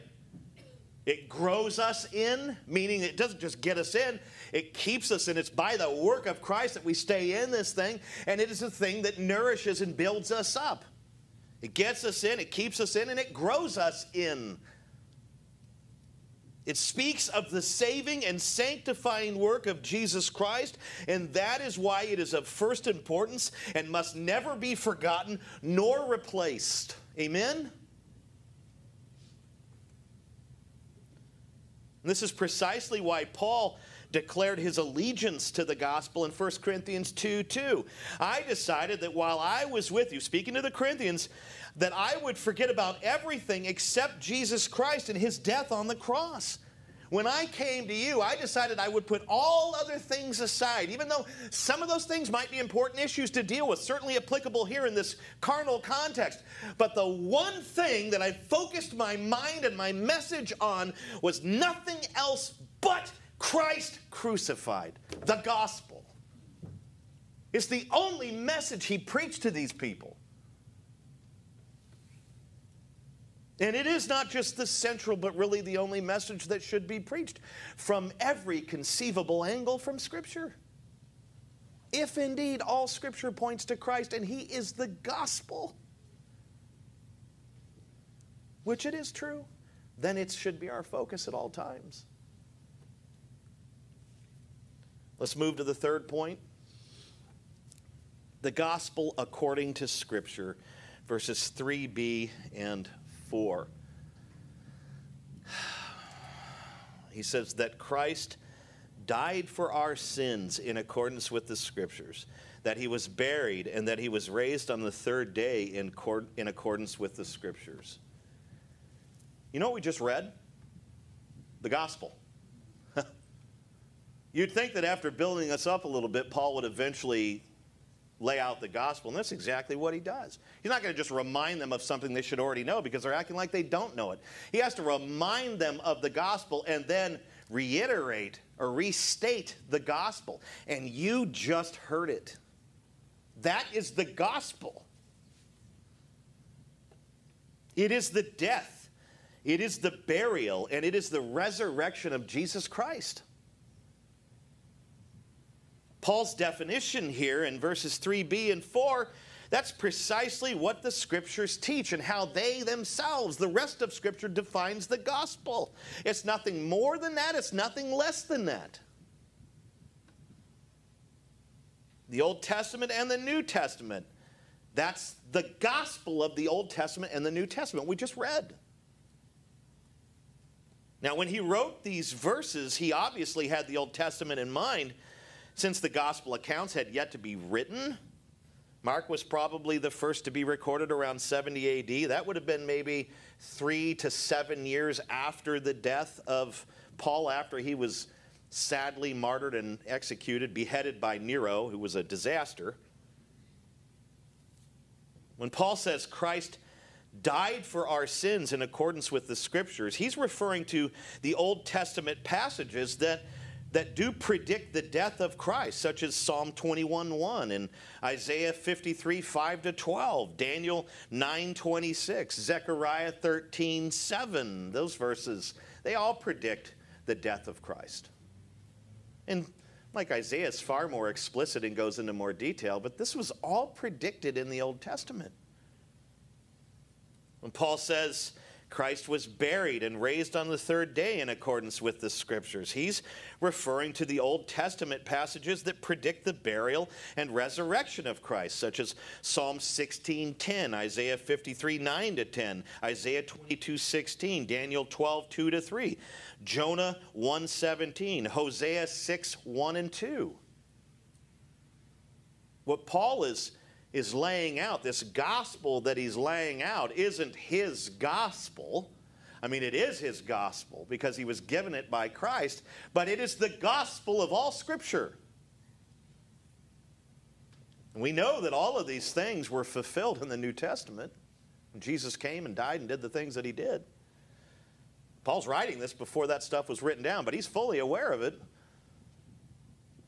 Speaker 1: It grows us in, meaning it doesn't just get us in, it keeps us in. It's by the work of Christ that we stay in this thing, and it is a thing that nourishes and builds us up. It gets us in, it keeps us in, and it grows us in. It speaks of the saving and sanctifying work of Jesus Christ, and that is why it is of first importance and must never be forgotten nor replaced. Amen? This is precisely why Paul declared his allegiance to the gospel in 1 Corinthians 2 2. I decided that while I was with you, speaking to the Corinthians, that I would forget about everything except Jesus Christ and his death on the cross. When I came to you, I decided I would put all other things aside, even though some of those things might be important issues to deal with, certainly applicable here in this carnal context. But the one thing that I focused my mind and my message on was nothing else but Christ crucified, the gospel. It's the only message he preached to these people. And it is not just the central, but really the only message that should be preached from every conceivable angle from Scripture. If indeed all Scripture points to Christ and He is the gospel, which it is true, then it should be our focus at all times. Let's move to the third point the gospel according to Scripture, verses 3b and 4. He says that Christ died for our sins in accordance with the Scriptures, that he was buried, and that he was raised on the third day in, in accordance with the Scriptures. You know what we just read? The gospel. You'd think that after building us up a little bit, Paul would eventually lay out the gospel. And that's exactly what he does. He's not going to just remind them of something they should already know because they're acting like they don't know it. He has to remind them of the gospel and then reiterate or restate the gospel. And you just heard it. That is the gospel. It is the death, it is the burial, and it is the resurrection of Jesus Christ. Paul's definition here in verses 3b and 4 that's precisely what the scriptures teach and how they themselves, the rest of scripture, defines the gospel. It's nothing more than that, it's nothing less than that. The Old Testament and the New Testament. That's the gospel of the Old Testament and the New Testament we just read. Now, when he wrote these verses, he obviously had the Old Testament in mind since the gospel accounts had yet to be written, Mark was probably the first to be recorded around 70 AD. That would have been maybe three to seven years after the death of Paul, after he was sadly martyred and executed, beheaded by Nero, who was a disaster. When Paul says Christ died for our sins in accordance with the scriptures, he's referring to the Old Testament passages that that do predict the death of Christ, such as Psalm 21 1 and Isaiah 53 5 to 12, Daniel 9 26, Zechariah 13 7. Those verses, they all predict the death of Christ. And like Isaiah is far more explicit and goes into more detail, but this was all predicted in the Old Testament. When Paul says, Christ was buried and raised on the third day in accordance with the scriptures. He's referring to the Old Testament passages that predict the burial and resurrection of Christ, such as Psalm 16:10, Isaiah 53 9 to 10, Isaiah 22 16, Daniel 12 2 to 3, Jonah 1 17, Hosea 6 1 and 2. What Paul is is laying out, this gospel that he's laying out, isn't his gospel. I mean, it is his gospel because he was given it by Christ, but it is the gospel of all Scripture. And we know that all of these things were fulfilled in the New Testament. Jesus came and died and did the things that he did. Paul's writing this before that stuff was written down, but he's fully aware of it.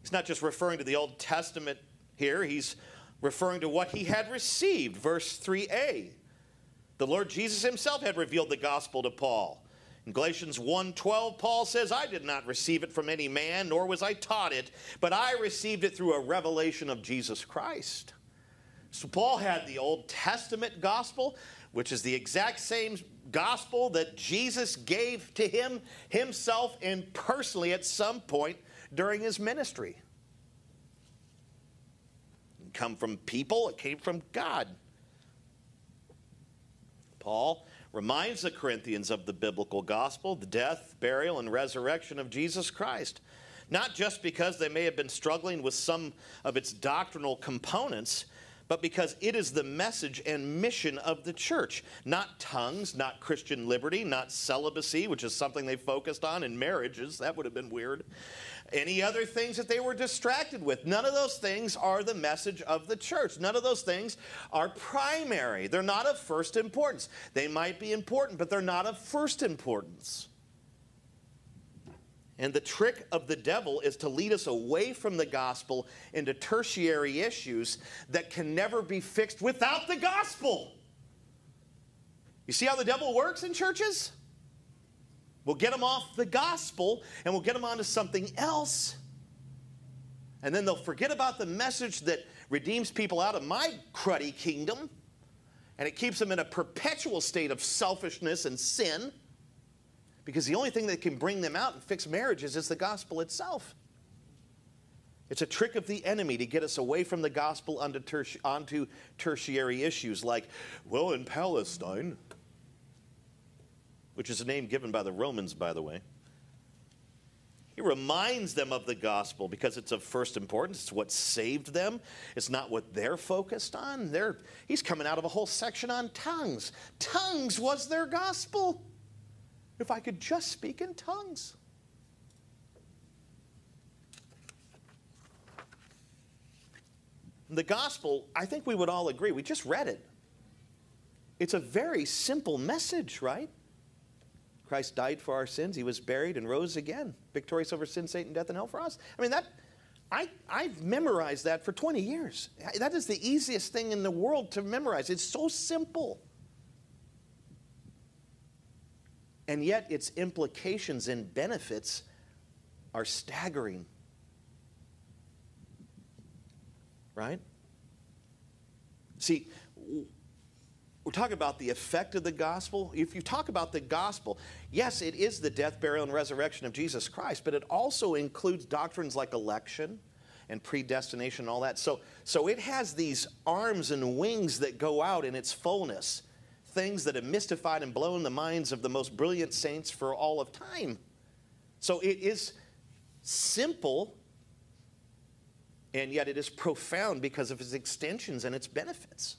Speaker 1: He's not just referring to the Old Testament here, he's referring to what he had received. Verse 3a The Lord Jesus himself had revealed the gospel to Paul. In Galatians 1:12, Paul says, "I did not receive it from any man, nor was I taught it, but I received it through a revelation of Jesus Christ." So Paul had the Old Testament gospel, which is the exact same gospel that Jesus gave to him himself and personally at some point during his ministry. Come from people, it came from God. Paul reminds the Corinthians of the biblical gospel, the death, burial, and resurrection of Jesus Christ. Not just because they may have been struggling with some of its doctrinal components, but because it is the message and mission of the church. Not tongues, not Christian liberty, not celibacy, which is something they focused on in marriages. That would have been weird. Any other things that they were distracted with. None of those things are the message of the church. None of those things are primary. They're not of first importance. They might be important, but they're not of first importance. And the trick of the devil is to lead us away from the gospel into tertiary issues that can never be fixed without the gospel. You see how the devil works in churches? We'll get them off the gospel and we'll get them onto something else. And then they'll forget about the message that redeems people out of my cruddy kingdom. And it keeps them in a perpetual state of selfishness and sin. Because the only thing that can bring them out and fix marriages is the gospel itself. It's a trick of the enemy to get us away from the gospel onto, terti- onto tertiary issues like, well, in Palestine, which is a name given by the Romans, by the way. He reminds them of the gospel because it's of first importance. It's what saved them. It's not what they're focused on. They're, he's coming out of a whole section on tongues. Tongues was their gospel. If I could just speak in tongues. The gospel, I think we would all agree, we just read it. It's a very simple message, right? Christ died for our sins. He was buried and rose again, victorious over sin, Satan, death, and hell for us. I mean, that, I, I've memorized that for 20 years. That is the easiest thing in the world to memorize. It's so simple. And yet, its implications and benefits are staggering. Right? See, we're talking about the effect of the gospel. If you talk about the gospel, yes, it is the death, burial, and resurrection of Jesus Christ, but it also includes doctrines like election and predestination and all that. So, so it has these arms and wings that go out in its fullness, things that have mystified and blown the minds of the most brilliant saints for all of time. So it is simple, and yet it is profound because of its extensions and its benefits.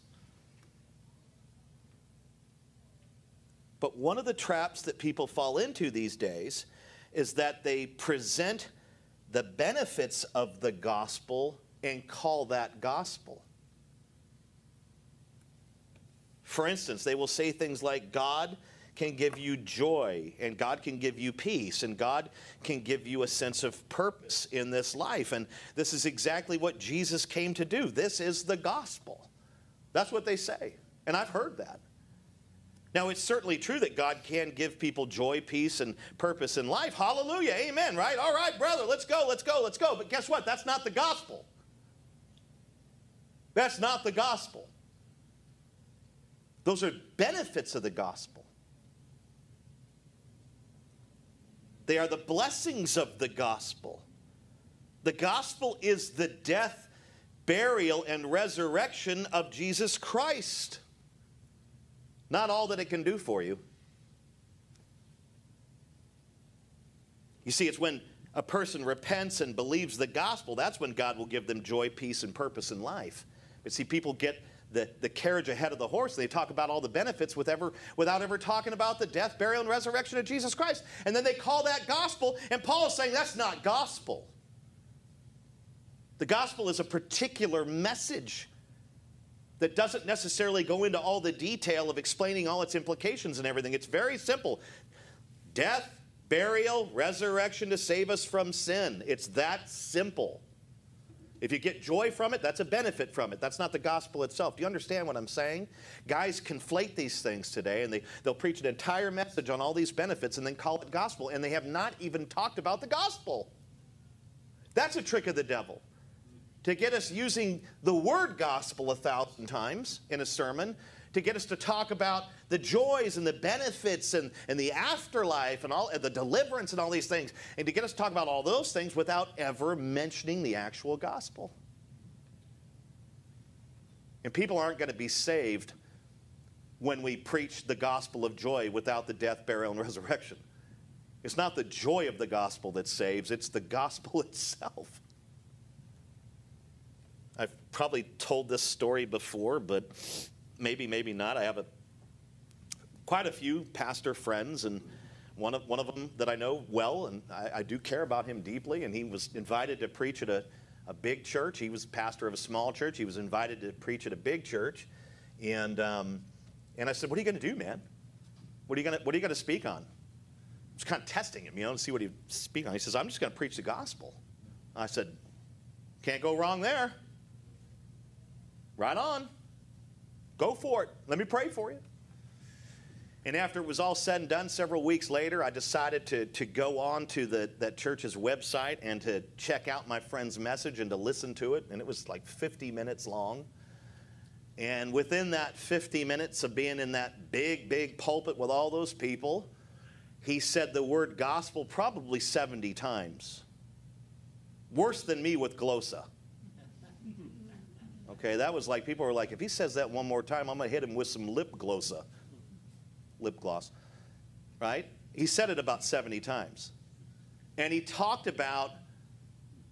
Speaker 1: But one of the traps that people fall into these days is that they present the benefits of the gospel and call that gospel. For instance, they will say things like, God can give you joy, and God can give you peace, and God can give you a sense of purpose in this life. And this is exactly what Jesus came to do. This is the gospel. That's what they say. And I've heard that. Now, it's certainly true that God can give people joy, peace, and purpose in life. Hallelujah. Amen, right? All right, brother, let's go, let's go, let's go. But guess what? That's not the gospel. That's not the gospel. Those are benefits of the gospel. They are the blessings of the gospel. The gospel is the death, burial, and resurrection of Jesus Christ. Not all that it can do for you. You see, it's when a person repents and believes the gospel, that's when God will give them joy, peace, and purpose in life. But see, people get the, the carriage ahead of the horse. They talk about all the benefits with ever, without ever talking about the death, burial, and resurrection of Jesus Christ. And then they call that gospel, and Paul is saying that's not gospel. The gospel is a particular message that doesn't necessarily go into all the detail of explaining all its implications and everything. It's very simple death, burial, resurrection to save us from sin. It's that simple. If you get joy from it, that's a benefit from it. That's not the gospel itself. Do you understand what I'm saying? Guys conflate these things today and they, they'll preach an entire message on all these benefits and then call it gospel, and they have not even talked about the gospel. That's a trick of the devil. To get us using the word gospel a thousand times in a sermon, to get us to talk about the joys and the benefits and, and the afterlife and all and the deliverance and all these things, and to get us to talk about all those things without ever mentioning the actual gospel. And people aren't going to be saved when we preach the gospel of joy without the death, burial, and resurrection. It's not the joy of the gospel that saves, it's the gospel itself. I've probably told this story before, but maybe, maybe not. I have a, quite a few pastor friends, and one of, one of them that I know well, and I, I do care about him deeply, and he was invited to preach at a, a big church. He was pastor of a small church. He was invited to preach at a big church. And, um, and I said, What are you going to do, man? What are you going to, what are you going to speak on? I was kind of testing him, you know, to see what he'd speak on. He says, I'm just going to preach the gospel. I said, Can't go wrong there. Right on. Go for it. Let me pray for you. And after it was all said and done, several weeks later, I decided to, to go on to the, that church's website and to check out my friend's message and to listen to it. And it was like 50 minutes long. And within that 50 minutes of being in that big, big pulpit with all those people, he said the word gospel probably 70 times. Worse than me with glosa. Okay, that was like people were like, if he says that one more time, I'm gonna hit him with some lip glossa, lip gloss, right? He said it about 70 times. And he talked about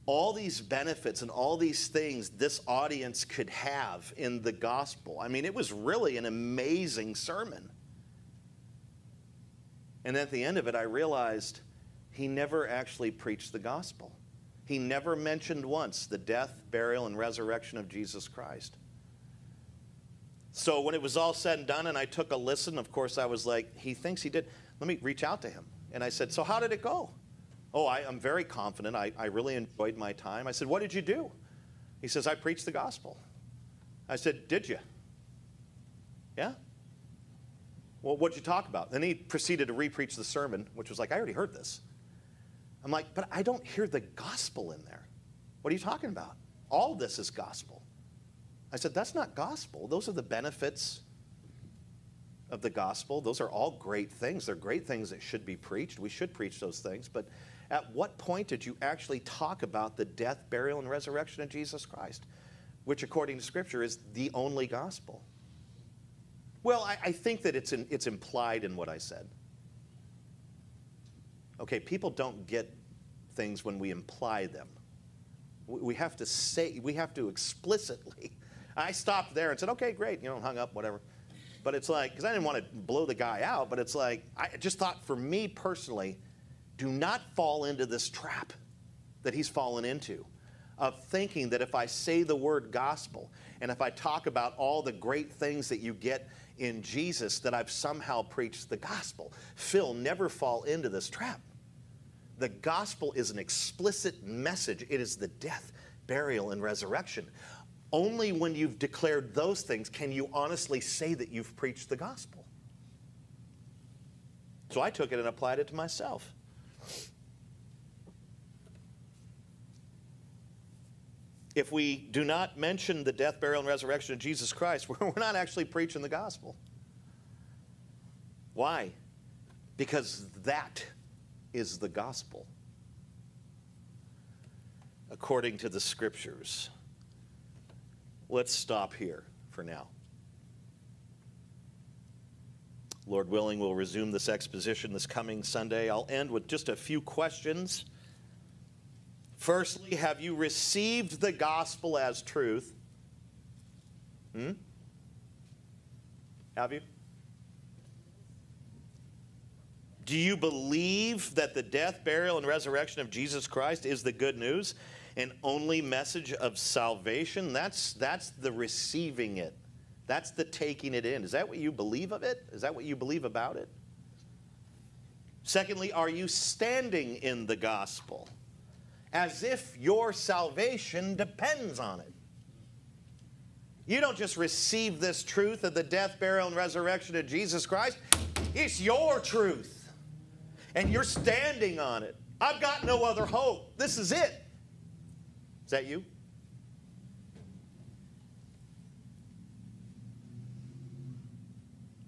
Speaker 1: all these benefits and all these things this audience could have in the gospel. I mean, it was really an amazing sermon. And at the end of it, I realized he never actually preached the gospel. He never mentioned once the death, burial, and resurrection of Jesus Christ. So when it was all said and done and I took a listen, of course, I was like, he thinks he did. Let me reach out to him. And I said, So how did it go? Oh, I, am very confident. I, I really enjoyed my time. I said, What did you do? He says, I preached the gospel. I said, Did you? Yeah? Well, what'd you talk about? Then he proceeded to repreach the sermon, which was like, I already heard this. I'm like, but I don't hear the gospel in there. What are you talking about? All this is gospel. I said, that's not gospel. Those are the benefits of the gospel. Those are all great things. They're great things that should be preached. We should preach those things. But at what point did you actually talk about the death, burial, and resurrection of Jesus Christ, which, according to Scripture, is the only gospel? Well, I, I think that it's, in, it's implied in what I said. Okay, people don't get things when we imply them. We have to say, we have to explicitly. I stopped there and said, okay, great, you know, hung up, whatever. But it's like, because I didn't want to blow the guy out, but it's like, I just thought for me personally, do not fall into this trap that he's fallen into of thinking that if I say the word gospel and if I talk about all the great things that you get in Jesus, that I've somehow preached the gospel. Phil, never fall into this trap. The gospel is an explicit message. It is the death, burial, and resurrection. Only when you've declared those things can you honestly say that you've preached the gospel. So I took it and applied it to myself. If we do not mention the death, burial, and resurrection of Jesus Christ, we're not actually preaching the gospel. Why? Because that is the gospel according to the scriptures. Let's stop here for now. Lord willing, we'll resume this exposition this coming Sunday. I'll end with just a few questions. Firstly, have you received the gospel as truth? Hmm? Have you? Do you believe that the death, burial, and resurrection of Jesus Christ is the good news and only message of salvation? That's, that's the receiving it. That's the taking it in. Is that what you believe of it? Is that what you believe about it? Secondly, are you standing in the gospel? as if your salvation depends on it. You don't just receive this truth of the death, burial, and resurrection of Jesus Christ, it's your truth. And you're standing on it. I've got no other hope. This is it. Is that you?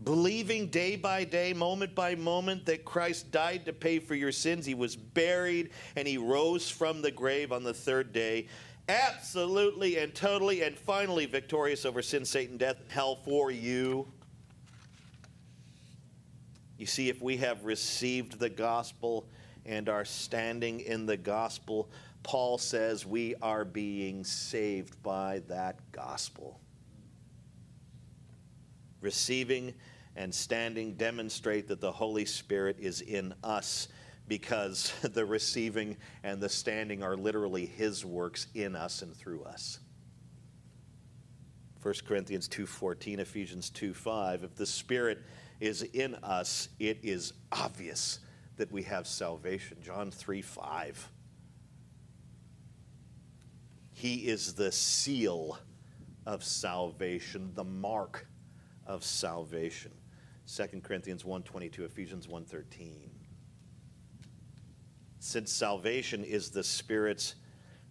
Speaker 1: believing day by day, moment by moment, that Christ died to pay for your sins. He was buried and he rose from the grave on the third day, absolutely and totally and finally victorious over sin, Satan, death, hell for you. You see, if we have received the gospel and are standing in the gospel, Paul says we are being saved by that gospel. Receiving and standing demonstrate that the Holy Spirit is in us because the receiving and the standing are literally his works in us and through us. 1 Corinthians 2:14, Ephesians 2:5, if the Spirit is in us, it is obvious that we have salvation. John 3 5. He is the seal of salvation, the mark of salvation. 2 Corinthians 1:22, Ephesians 1:13. Since salvation is the Spirit's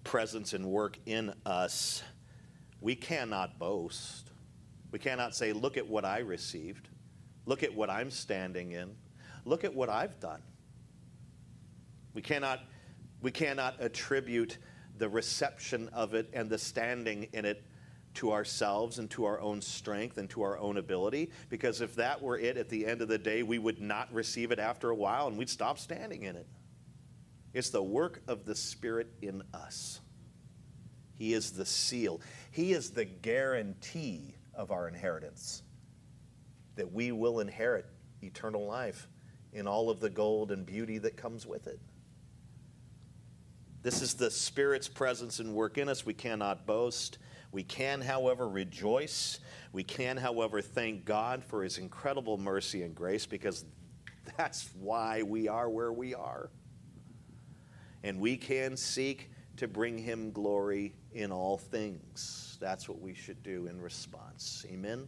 Speaker 1: presence and work in us, we cannot boast. We cannot say, Look at what I received. Look at what I'm standing in. Look at what I've done. We cannot, we cannot attribute the reception of it and the standing in it to ourselves and to our own strength and to our own ability. Because if that were it at the end of the day, we would not receive it after a while and we'd stop standing in it. It's the work of the Spirit in us. He is the seal, He is the guarantee of our inheritance that we will inherit eternal life in all of the gold and beauty that comes with it. This is the Spirit's presence and work in us. We cannot boast. We can, however, rejoice. We can, however, thank God for his incredible mercy and grace because that's why we are where we are. And we can seek to bring him glory in all things. That's what we should do in response. Amen.